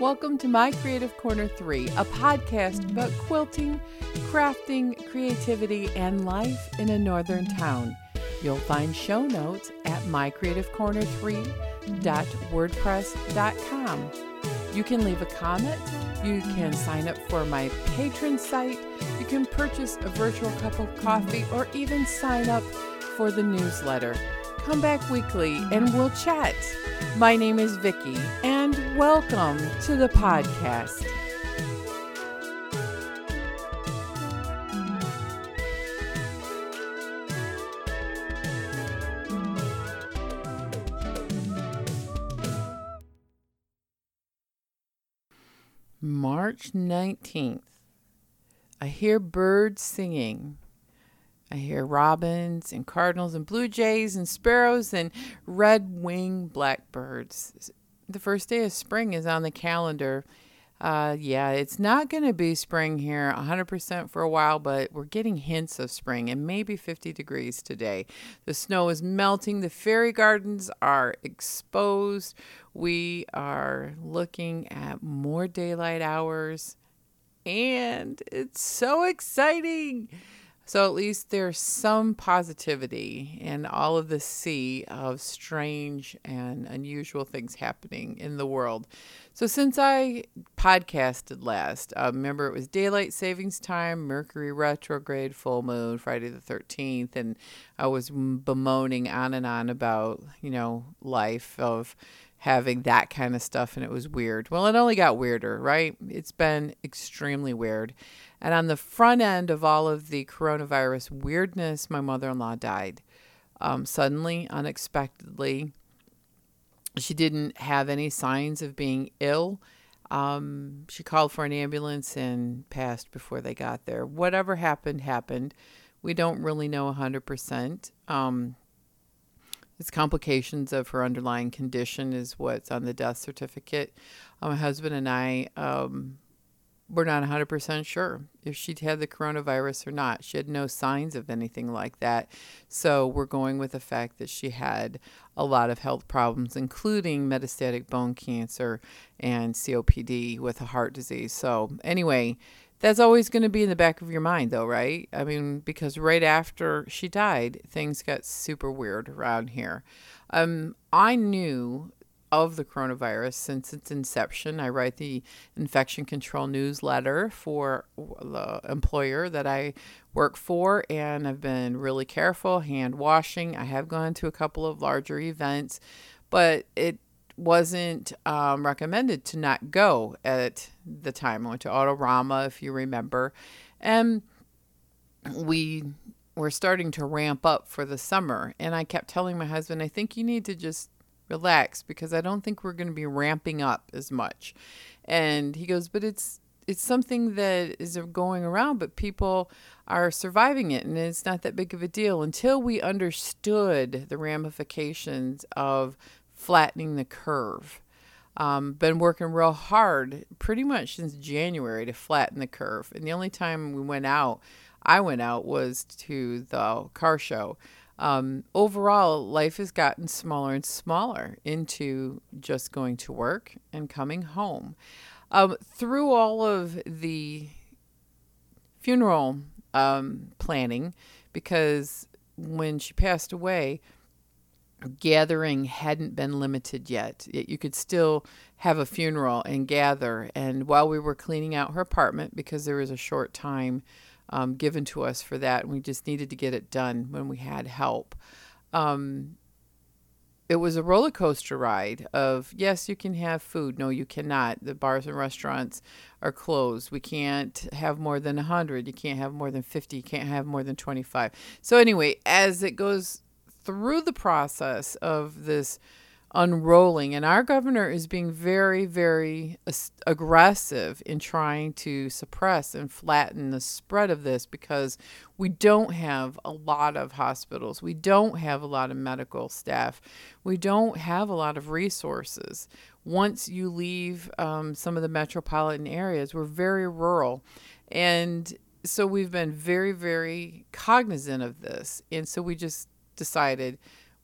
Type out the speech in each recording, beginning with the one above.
Welcome to My Creative Corner 3, a podcast about quilting, crafting, creativity, and life in a northern town. You'll find show notes at mycreativecorner3.wordpress.com. You can leave a comment, you can sign up for my patron site, you can purchase a virtual cup of coffee, or even sign up for the newsletter. Come back weekly and we'll chat. My name is Vicki, and welcome to the podcast. March 19th. I hear birds singing. I hear robins and cardinals and blue jays and sparrows and red winged blackbirds. The first day of spring is on the calendar. Uh, yeah, it's not going to be spring here 100% for a while, but we're getting hints of spring and maybe 50 degrees today. The snow is melting. The fairy gardens are exposed. We are looking at more daylight hours, and it's so exciting. So at least there's some positivity in all of the sea of strange and unusual things happening in the world. So since I podcasted last, uh, remember it was daylight savings time, Mercury retrograde, full moon, Friday the 13th, and I was bemoaning on and on about, you know, life of having that kind of stuff and it was weird. Well, it only got weirder, right? It's been extremely weird. And on the front end of all of the coronavirus weirdness, my mother in law died um, suddenly, unexpectedly. She didn't have any signs of being ill. Um, she called for an ambulance and passed before they got there. Whatever happened, happened. We don't really know 100%. Um, it's complications of her underlying condition, is what's on the death certificate. Uh, my husband and I um, we're not 100% sure if she'd had the coronavirus or not. She had no signs of anything like that. So we're going with the fact that she had a lot of health problems, including metastatic bone cancer and COPD with a heart disease. So, anyway, that's always going to be in the back of your mind, though, right? I mean, because right after she died, things got super weird around here. Um, I knew of the coronavirus since its inception. I write the infection control newsletter for the employer that I work for, and I've been really careful, hand washing. I have gone to a couple of larger events, but it wasn't um, recommended to not go at the time. I went to Autorama, if you remember, and we were starting to ramp up for the summer. And I kept telling my husband, I think you need to just relax because I don't think we're going to be ramping up as much. And he goes, but it's it's something that is going around, but people are surviving it, and it's not that big of a deal until we understood the ramifications of flattening the curve. Um, been working real hard pretty much since January to flatten the curve, and the only time we went out, I went out was to the car show um, overall, life has gotten smaller and smaller into just going to work and coming home. Um, through all of the funeral um, planning, because when she passed away, gathering hadn't been limited yet. You could still have a funeral and gather. And while we were cleaning out her apartment, because there was a short time um, given to us for that. And we just needed to get it done when we had help. Um, it was a roller coaster ride of yes, you can have food. No, you cannot. The bars and restaurants are closed. We can't have more than 100. You can't have more than 50. You can't have more than 25. So, anyway, as it goes through the process of this unrolling. And our governor is being very, very aggressive in trying to suppress and flatten the spread of this because we don't have a lot of hospitals. We don't have a lot of medical staff. We don't have a lot of resources. Once you leave um, some of the metropolitan areas, we're very rural. And so we've been very, very cognizant of this. And so we just decided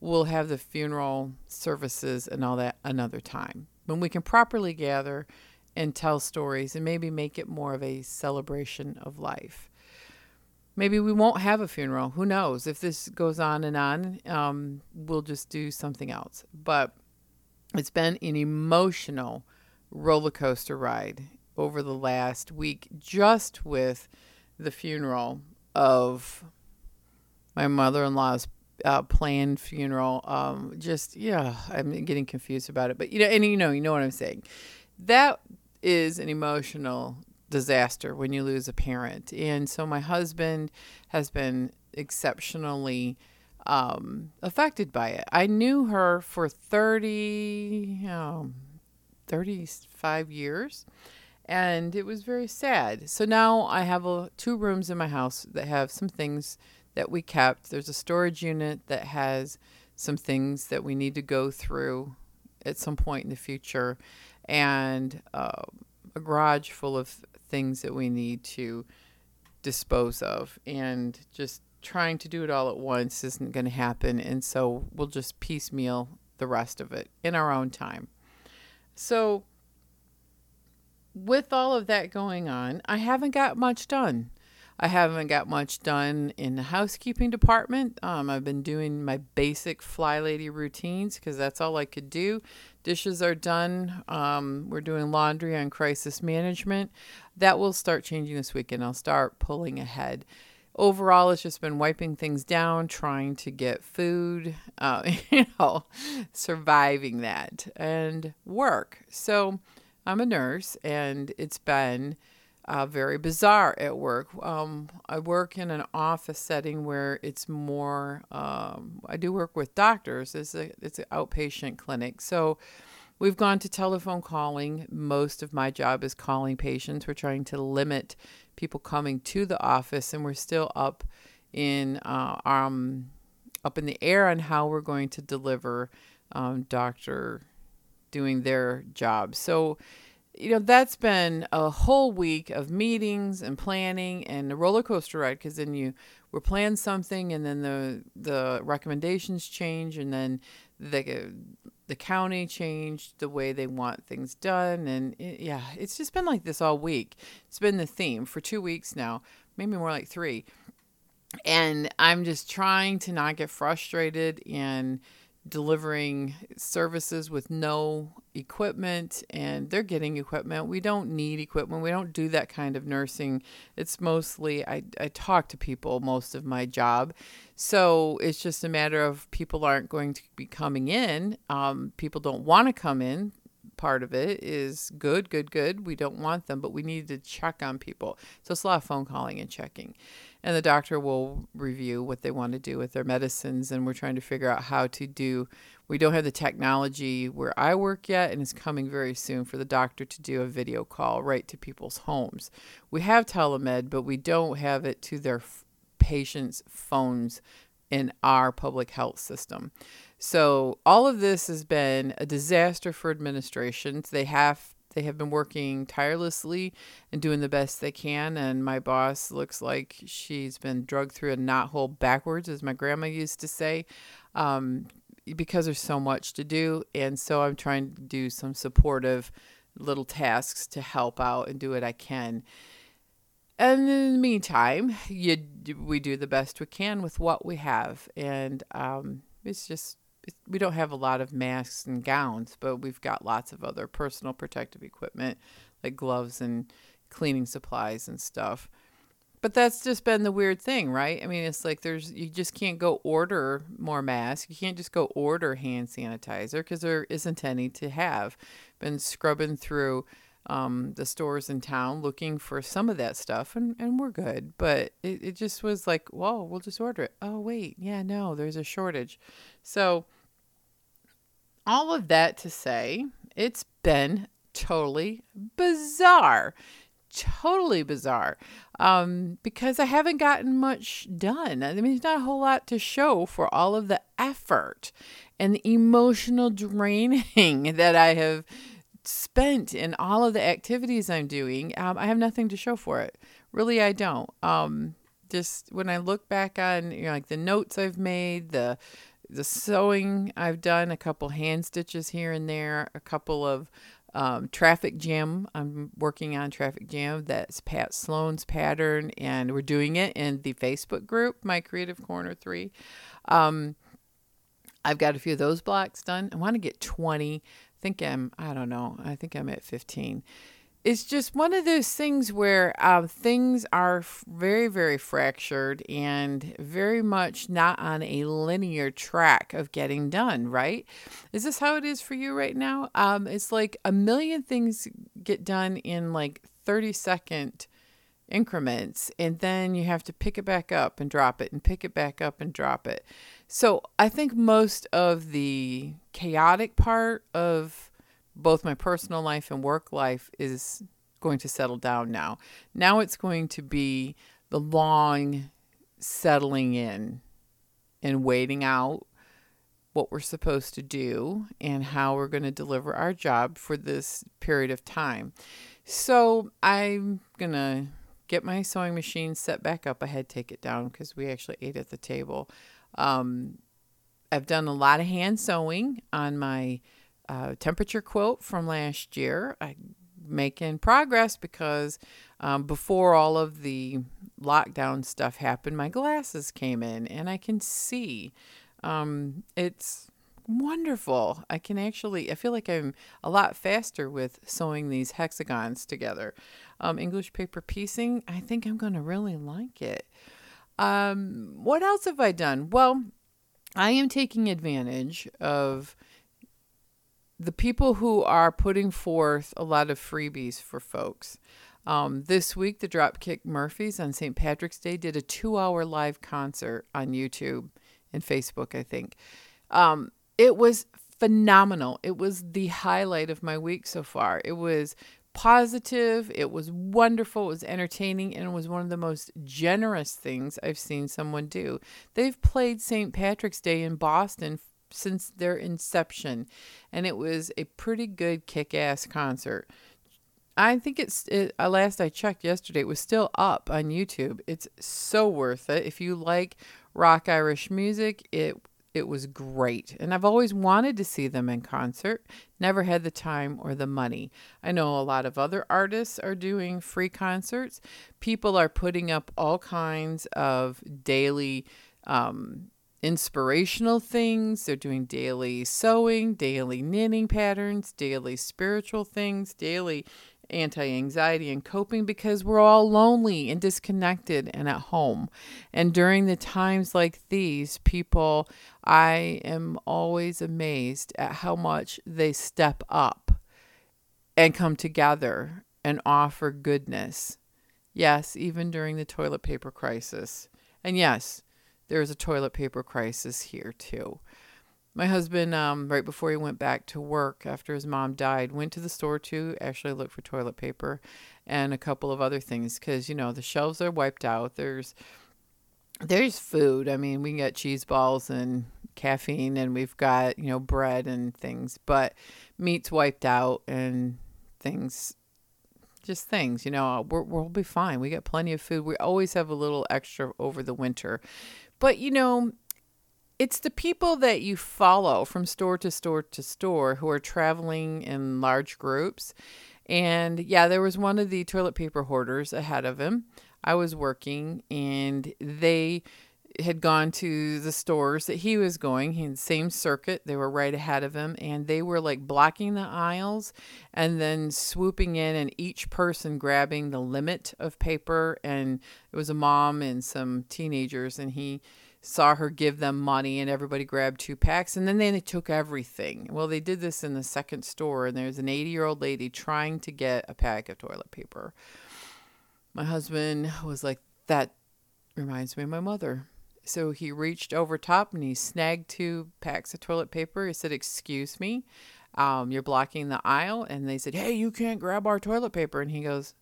we'll have the funeral services and all that another time when we can properly gather and tell stories and maybe make it more of a celebration of life. Maybe we won't have a funeral. Who knows? If this goes on and on, um, we'll just do something else. But it's been an emotional roller coaster ride over the last week, just with the funeral of my mother in law's uh, planned funeral. Um, just yeah, I'm getting confused about it, but you know, and you know, you know what I'm saying. That is an emotional disaster when you lose a parent, and so my husband has been exceptionally um, affected by it. I knew her for 30, um, 35 years and it was very sad. So now I have a, two rooms in my house that have some things that we kept. There's a storage unit that has some things that we need to go through at some point in the future, and uh, a garage full of things that we need to dispose of. And just trying to do it all at once isn't going to happen. And so we'll just piecemeal the rest of it in our own time. So, with all of that going on, I haven't got much done. I haven't got much done in the housekeeping department. Um, I've been doing my basic fly lady routines because that's all I could do. Dishes are done. Um, we're doing laundry on crisis management. That will start changing this weekend. I'll start pulling ahead. Overall, it's just been wiping things down, trying to get food, uh, you know, surviving that and work. So, I'm a nurse, and it's been uh, very bizarre at work. Um, I work in an office setting where it's more. Um, I do work with doctors. It's a it's an outpatient clinic, so we've gone to telephone calling. Most of my job is calling patients. We're trying to limit people coming to the office, and we're still up in uh, um up in the air on how we're going to deliver um, doctor doing their job. So, you know, that's been a whole week of meetings and planning and a roller coaster ride because then you were plan something and then the the recommendations change and then the the county changed the way they want things done and it, yeah, it's just been like this all week. It's been the theme for 2 weeks now, maybe more like 3. And I'm just trying to not get frustrated and delivering services with no equipment and they're getting equipment. We don't need equipment. We don't do that kind of nursing. It's mostly I, I talk to people most of my job. So it's just a matter of people aren't going to be coming in. Um, people don't want to come in. Part of it is good, good, good. We don't want them, but we need to check on people. So it's a lot of phone calling and checking and the doctor will review what they want to do with their medicines and we're trying to figure out how to do we don't have the technology where i work yet and it's coming very soon for the doctor to do a video call right to people's homes we have telemed but we don't have it to their patients phones in our public health system so all of this has been a disaster for administrations they have they have been working tirelessly and doing the best they can. And my boss looks like she's been drugged through a knothole backwards, as my grandma used to say, um, because there's so much to do. And so I'm trying to do some supportive little tasks to help out and do what I can. And in the meantime, you, we do the best we can with what we have. And um, it's just we don't have a lot of masks and gowns, but we've got lots of other personal protective equipment like gloves and cleaning supplies and stuff. But that's just been the weird thing, right? I mean, it's like there's you just can't go order more masks. You can't just go order hand sanitizer because there isn't any to have. Been scrubbing through um, the stores in town looking for some of that stuff, and, and we're good. But it, it just was like, whoa, we'll just order it. Oh, wait, yeah, no, there's a shortage. So all of that to say, it's been totally bizarre. Totally bizarre. Um, because I haven't gotten much done. I mean, there's not a whole lot to show for all of the effort and the emotional draining that I have spent in all of the activities I'm doing. Um, I have nothing to show for it. Really, I don't. Um, just when I look back on, you know, like the notes I've made, the the sewing I've done, a couple hand stitches here and there, a couple of Um, traffic Jam, I'm working on Traffic Jam. That's Pat Sloan's pattern, and we're doing it in the Facebook group, My Creative Corner 3. Um, I've got a few of those blocks done. I want to get 20. I think I'm, I don't know, I think I'm at 15 it's just one of those things where uh, things are very, very fractured and very much not on a linear track of getting done, right? Is this how it is for you right now? Um, it's like a million things get done in like 30 second increments, and then you have to pick it back up and drop it and pick it back up and drop it. So I think most of the chaotic part of both my personal life and work life is going to settle down now. Now it's going to be the long settling in and waiting out what we're supposed to do and how we're going to deliver our job for this period of time. So I'm going to get my sewing machine set back up. I had to take it down because we actually ate at the table. Um, I've done a lot of hand sewing on my uh, temperature quilt from last year. I'm making progress because um, before all of the lockdown stuff happened, my glasses came in and I can see. Um, it's wonderful. I can actually, I feel like I'm a lot faster with sewing these hexagons together. Um, English paper piecing, I think I'm going to really like it. Um, what else have I done? Well, I am taking advantage of the people who are putting forth a lot of freebies for folks. Um, this week, the Dropkick Murphys on St. Patrick's Day did a two hour live concert on YouTube and Facebook, I think. Um, it was phenomenal. It was the highlight of my week so far. It was positive, it was wonderful, it was entertaining, and it was one of the most generous things I've seen someone do. They've played St. Patrick's Day in Boston since their inception, and it was a pretty good kick-ass concert. I think it's it, uh, last I checked yesterday, it was still up on YouTube. It's so worth it. If you like rock Irish music, it it was great. And I've always wanted to see them in concert, never had the time or the money. I know a lot of other artists are doing free concerts. People are putting up all kinds of daily um, inspirational things. They're doing daily sewing, daily knitting patterns, daily spiritual things, daily anti anxiety and coping because we're all lonely and disconnected and at home. And during the times like these, people, I am always amazed at how much they step up and come together and offer goodness. Yes, even during the toilet paper crisis. And yes, there's a toilet paper crisis here too. My husband, um, right before he went back to work after his mom died, went to the store to actually look for toilet paper and a couple of other things because you know the shelves are wiped out. There's there's food. I mean, we can get cheese balls and caffeine, and we've got you know bread and things, but meat's wiped out and things just things, you know, we will be fine. We got plenty of food. We always have a little extra over the winter. But, you know, it's the people that you follow from store to store to store who are traveling in large groups. And yeah, there was one of the toilet paper hoarders ahead of him. I was working and they had gone to the stores that he was going. The same circuit. They were right ahead of him, and they were like blocking the aisles and then swooping in, and each person grabbing the limit of paper. And it was a mom and some teenagers, and he saw her give them money, and everybody grabbed two packs, and then they took everything. Well, they did this in the second store, and there's an 80 year old lady trying to get a pack of toilet paper. My husband was like, That reminds me of my mother so he reached over top and he snagged two packs of toilet paper. He said, Excuse me, um, you're blocking the aisle. And they said, Hey, you can't grab our toilet paper. And he goes,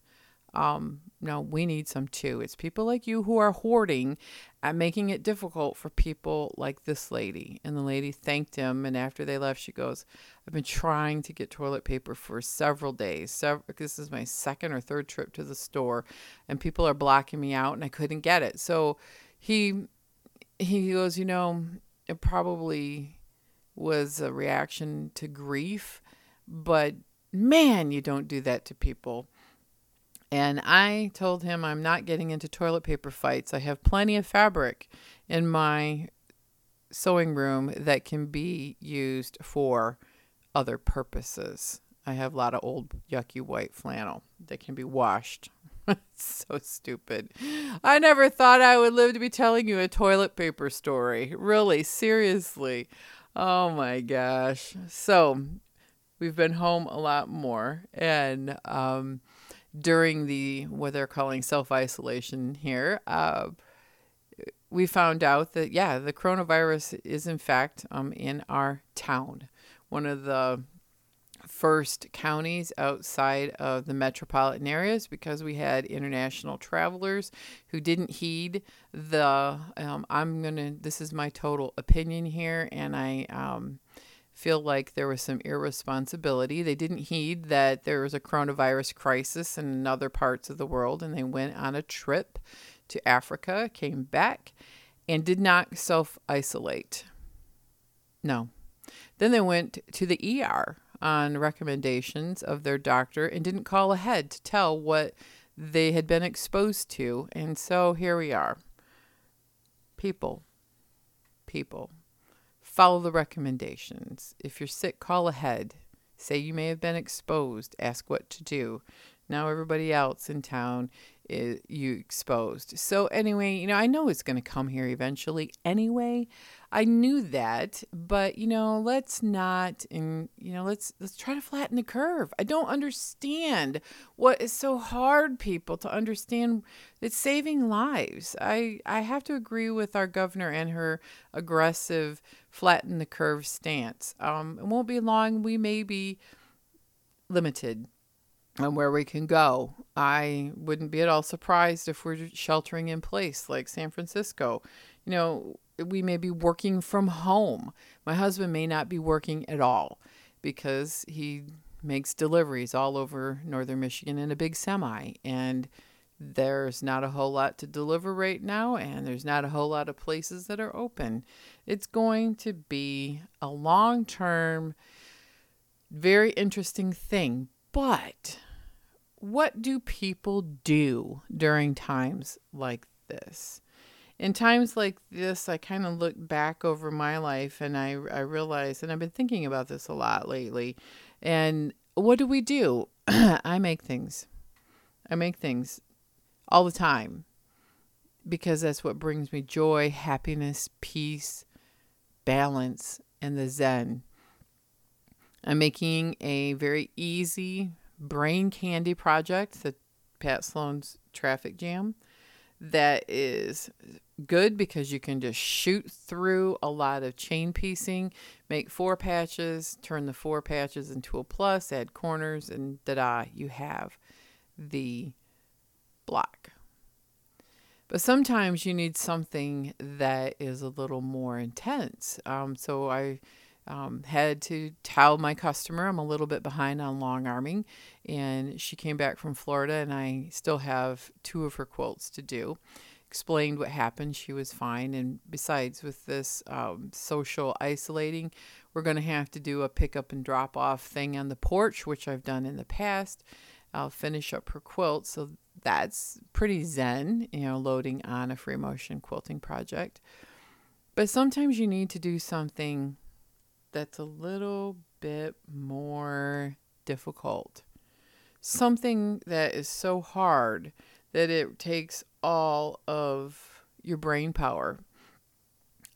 um, No, we need some too. It's people like you who are hoarding and making it difficult for people like this lady. And the lady thanked him. And after they left, she goes, I've been trying to get toilet paper for several days. Several, this is my second or third trip to the store, and people are blocking me out, and I couldn't get it. So he he goes, you know, it probably was a reaction to grief, but man, you don't do that to people. And I told him I'm not getting into toilet paper fights. I have plenty of fabric in my sewing room that can be used for other purposes. I have a lot of old yucky white flannel that can be washed. It's so stupid. I never thought I would live to be telling you a toilet paper story. Really, seriously. Oh my gosh. So, we've been home a lot more and um, during the what they're calling self-isolation here, uh, we found out that yeah, the coronavirus is in fact um, in our town. One of the first counties outside of the metropolitan areas because we had international travelers who didn't heed the. Um, I'm gonna. This is my total opinion here, and I um, feel like there was some irresponsibility. They didn't heed that there was a coronavirus crisis in other parts of the world, and they went on a trip to Africa, came back, and did not self isolate. No. Then they went to the ER on recommendations of their doctor and didn't call ahead to tell what they had been exposed to. And so here we are. People, people, follow the recommendations. If you're sick, call ahead. Say you may have been exposed, ask what to do. Now everybody else in town is you exposed. So anyway, you know, I know it's going to come here eventually anyway. I knew that, but you know, let's not and you know, let's let's try to flatten the curve. I don't understand what is so hard people to understand it's saving lives. I I have to agree with our governor and her aggressive flatten the curve stance. Um it won't be long we may be limited on where we can go. I wouldn't be at all surprised if we're sheltering in place like San Francisco. You know, we may be working from home. My husband may not be working at all because he makes deliveries all over northern Michigan in a big semi. And there's not a whole lot to deliver right now, and there's not a whole lot of places that are open. It's going to be a long term, very interesting thing. But what do people do during times like this? in times like this, I kind of look back over my life and I, I realize, and I've been thinking about this a lot lately. And what do we do? I make things. I make things all the time because that's what brings me joy, happiness, peace, balance, and the Zen. I'm making a very easy brain candy project, the Pat Sloan's Traffic Jam, that is good because you can just shoot through a lot of chain piecing, make four patches, turn the four patches into a plus, add corners, and da da, you have the block. But sometimes you need something that is a little more intense. Um, so I um, had to tell my customer I'm a little bit behind on long arming, and she came back from Florida, and I still have two of her quilts to do explained what happened. She was fine. And besides, with this um, social isolating, we're going to have to do a pick up and drop off thing on the porch, which I've done in the past. I'll finish up her quilt. So that's pretty zen, you know, loading on a free motion quilting project. But sometimes you need to do something that's a little bit more difficult. Something that is so hard that it takes all of your brain power.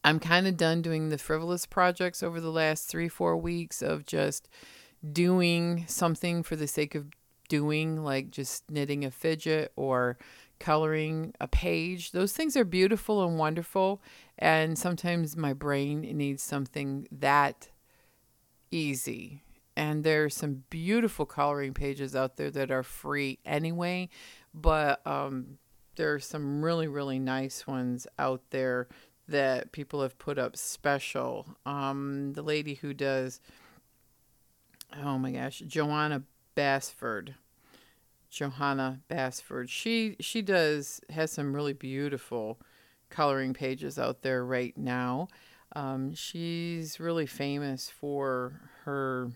I'm kind of done doing the frivolous projects over the last three, four weeks of just doing something for the sake of doing, like just knitting a fidget or coloring a page. Those things are beautiful and wonderful. And sometimes my brain needs something that easy. And there are some beautiful coloring pages out there that are free anyway but um, there are some really really nice ones out there that people have put up special. Um, the lady who does, oh my gosh, Joanna Basford. Johanna Basford. She she does has some really beautiful coloring pages out there right now. Um, she's really famous for her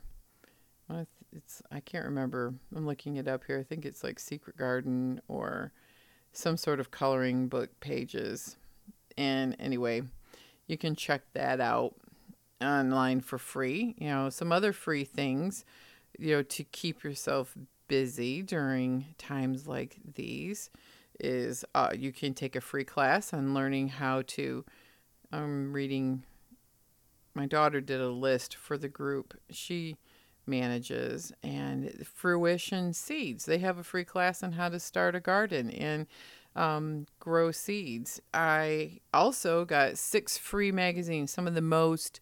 it's I can't remember. I'm looking it up here. I think it's like Secret Garden or some sort of coloring book pages. And anyway, you can check that out online for free. You know, some other free things, you know, to keep yourself busy during times like these is uh, you can take a free class on learning how to. Um, reading. My daughter did a list for the group she manages, and Fruition Seeds. They have a free class on how to start a garden and um, grow seeds. I also got six free magazines, some of the most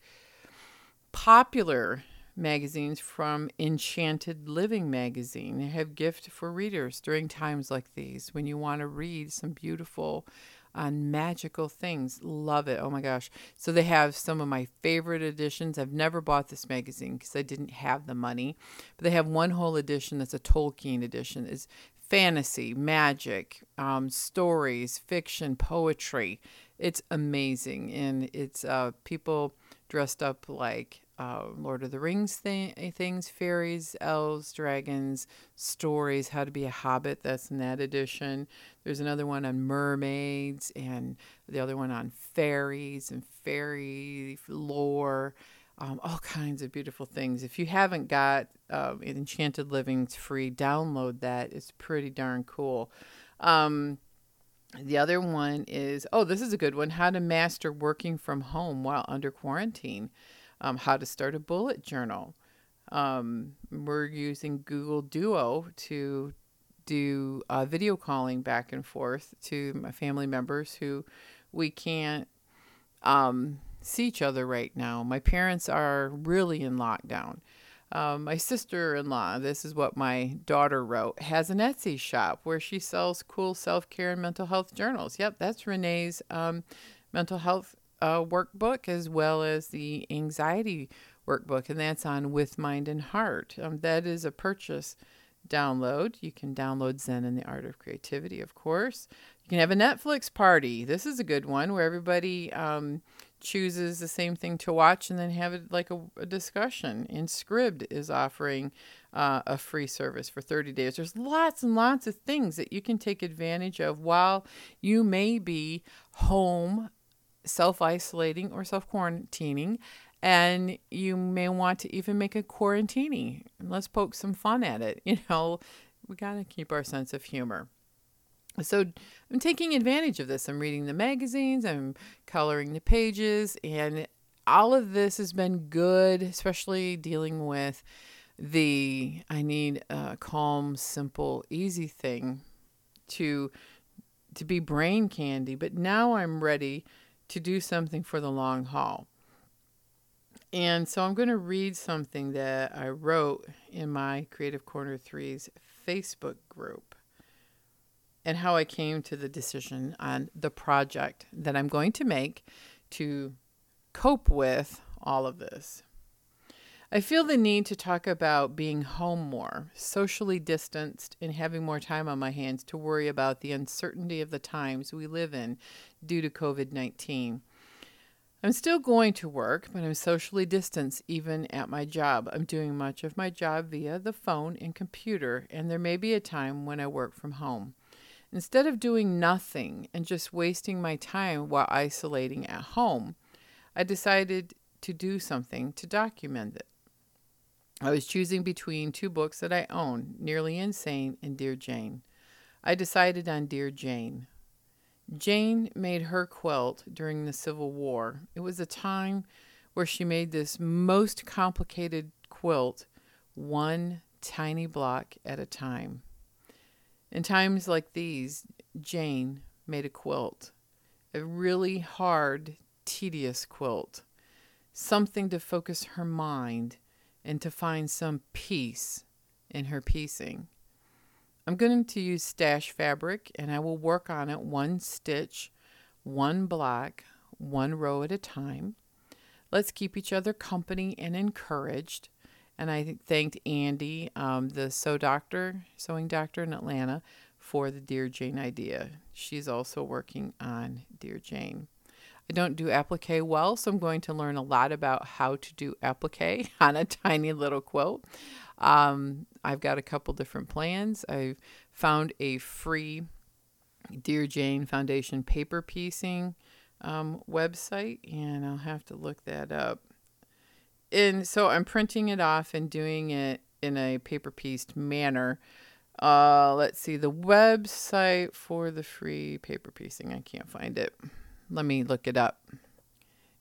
popular magazines from Enchanted Living magazine. They have gift for readers during times like these when you want to read some beautiful on magical things. Love it. Oh my gosh. So they have some of my favorite editions. I've never bought this magazine because I didn't have the money. But they have one whole edition that's a Tolkien edition. It's fantasy, magic, um, stories, fiction, poetry. It's amazing. And it's uh, people dressed up like uh, Lord of the Rings things, fairies, elves, dragons, stories, how to be a hobbit. That's in that edition. There's another one on mermaids, and the other one on fairies and fairy lore. Um, all kinds of beautiful things. If you haven't got uh, Enchanted Living's free, download that. It's pretty darn cool. Um, the other one is oh, this is a good one how to master working from home while under quarantine um, how to start a bullet journal. Um, we're using Google Duo to do uh, video calling back and forth to my family members who we can't um, see each other right now. My parents are really in lockdown. Um, my sister in law, this is what my daughter wrote, has an Etsy shop where she sells cool self care and mental health journals. Yep, that's Renee's um, mental health uh, workbook as well as the anxiety workbook, and that's on With Mind and Heart. Um, that is a purchase download. You can download Zen and the Art of Creativity, of course. You can have a Netflix party. This is a good one where everybody um, chooses the same thing to watch and then have it like a, a discussion. And Scribd is offering uh, a free service for 30 days. There's lots and lots of things that you can take advantage of while you may be home self isolating or self quarantining. And you may want to even make a quarantini. Let's poke some fun at it. You know, we got to keep our sense of humor. So I'm taking advantage of this. I'm reading the magazines, I'm coloring the pages, and all of this has been good, especially dealing with the I need a calm, simple, easy thing to to be brain candy. But now I'm ready to do something for the long haul. And so I'm going to read something that I wrote in my Creative Corner 3's Facebook group and how I came to the decision on the project that I'm going to make to cope with all of this. I feel the need to talk about being home more, socially distanced, and having more time on my hands to worry about the uncertainty of the times we live in due to COVID 19. I'm still going to work, but I'm socially distanced even at my job. I'm doing much of my job via the phone and computer, and there may be a time when I work from home. Instead of doing nothing and just wasting my time while isolating at home, I decided to do something to document it. I was choosing between two books that I own Nearly Insane and Dear Jane. I decided on Dear Jane. Jane made her quilt during the Civil War. It was a time where she made this most complicated quilt one tiny block at a time. In times like these, Jane made a quilt, a really hard, tedious quilt, something to focus her mind and to find some peace in her piecing. I'm going to use stash fabric and I will work on it one stitch, one block, one row at a time. Let's keep each other company and encouraged. And I thanked Andy, um, the sew doctor, sewing doctor in Atlanta, for the Dear Jane idea. She's also working on Dear Jane. I don't do applique well, so I'm going to learn a lot about how to do applique on a tiny little quilt. Um, I've got a couple different plans. I've found a free Dear Jane Foundation paper piecing um, website, and I'll have to look that up. And so I'm printing it off and doing it in a paper pieced manner. Uh, let's see the website for the free paper piecing. I can't find it. Let me look it up.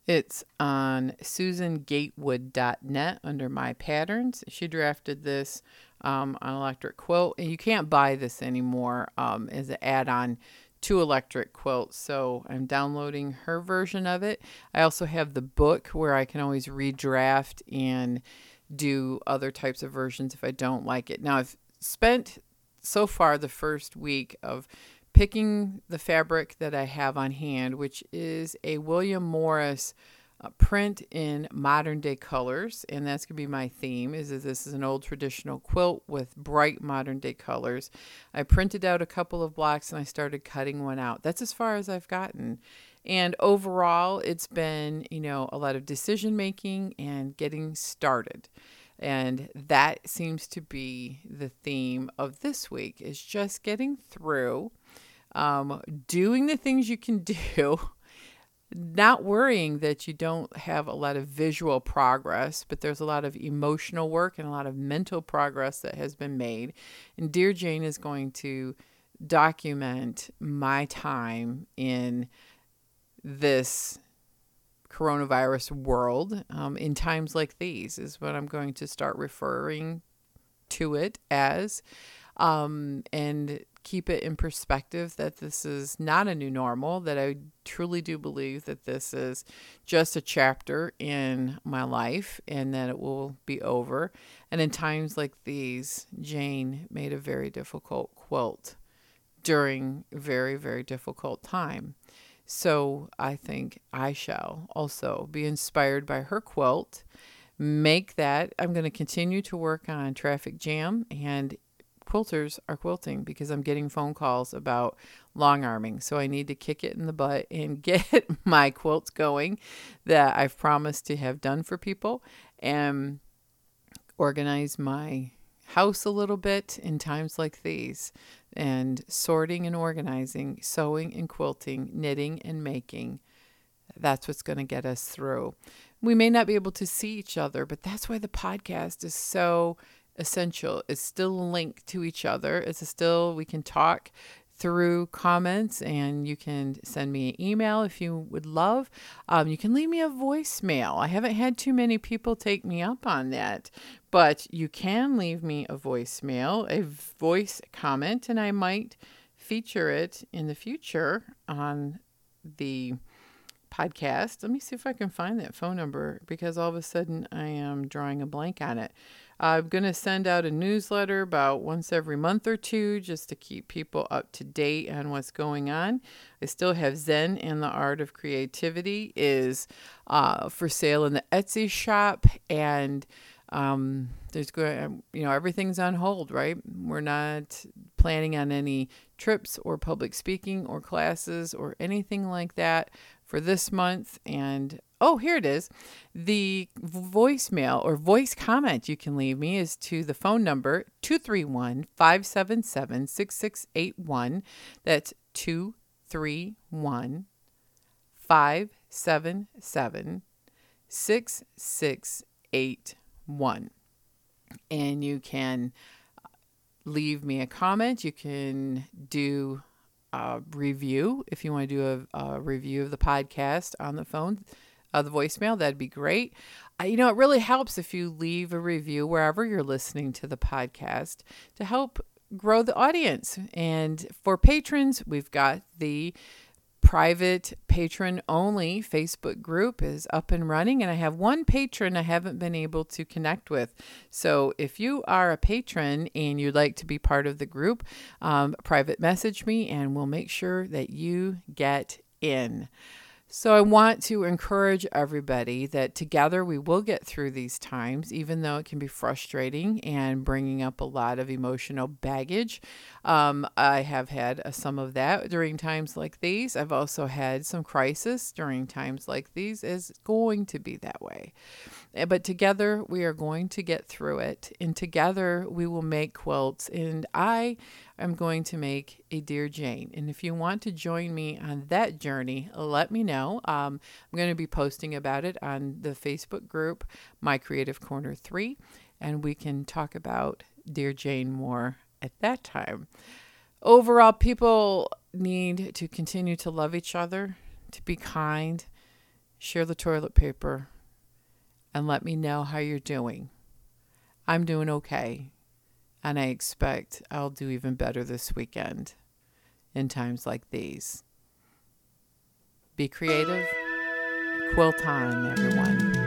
It's on susangatewood.net under my patterns. She drafted this um, on electric quilt, and you can't buy this anymore um, as an add-on to electric quilts. So I'm downloading her version of it. I also have the book where I can always redraft and do other types of versions if I don't like it. Now I've spent so far the first week of picking the fabric that I have on hand, which is a William Morris uh, print in modern day colors, and that's gonna be my theme. Is, is this is an old traditional quilt with bright modern day colors. I printed out a couple of blocks and I started cutting one out. That's as far as I've gotten. And overall, it's been, you know, a lot of decision making and getting started. And that seems to be the theme of this week is just getting through um, doing the things you can do, not worrying that you don't have a lot of visual progress, but there's a lot of emotional work and a lot of mental progress that has been made. And Dear Jane is going to document my time in this coronavirus world um, in times like these is what I'm going to start referring to it as um, and keep it in perspective that this is not a new normal, that I truly do believe that this is just a chapter in my life and that it will be over. And in times like these, Jane made a very difficult quilt during very, very difficult time. So I think I shall also be inspired by her quilt. Make that. I'm going to continue to work on Traffic Jam and quilters are quilting because I'm getting phone calls about long arming. So I need to kick it in the butt and get my quilts going that I've promised to have done for people and organize my house a little bit in times like these and sorting and organizing, sewing and quilting, knitting and making. That's what's going to get us through. We may not be able to see each other, but that's why the podcast is so essential. It's still linked to each other. It's still, we can talk through comments and you can send me an email if you would love. Um, you can leave me a voicemail. I haven't had too many people take me up on that, but you can leave me a voicemail, a voice comment, and I might feature it in the future on the podcast. Let me see if I can find that phone number because all of a sudden I am drawing a blank on it. I'm going to send out a newsletter about once every month or two just to keep people up to date on what's going on. I still have Zen and the Art of Creativity is uh, for sale in the Etsy shop and um, there's going you know everything's on hold right we're not planning on any trips or public speaking or classes or anything like that for this month and Oh, here it is. The voicemail or voice comment you can leave me is to the phone number 231 577 6681. That's 231 577 6681. And you can leave me a comment. You can do a review if you want to do a, a review of the podcast on the phone uh, the voicemail, that'd be great. Uh, you know, it really helps if you leave a review wherever you're listening to the podcast to help grow the audience. And for patrons, we've got the private patron only Facebook group is up and running and I have one patron I haven't been able to connect with. So if you are a patron and you'd like to be part of the group, um, private message me and we'll make sure that you get in. So I want to encourage everybody that together we will get through these times, even though it can be frustrating and bringing up a lot of emotional baggage. Um, I have had uh, some of that during times like these. I've also had some crisis during times like these. Is going to be that way, eh, but together we are going to get through it, and together we will make quilts. And I I'm going to make a Dear Jane. And if you want to join me on that journey, let me know. Um, I'm going to be posting about it on the Facebook group, My Creative Corner 3, and we can talk about Dear Jane more at that time. Overall, people need to continue to love each other, to be kind, share the toilet paper, and let me know how you're doing. I'm doing okay and I expect I'll do even better this weekend in times like these. Be creative. Quilt on, everyone.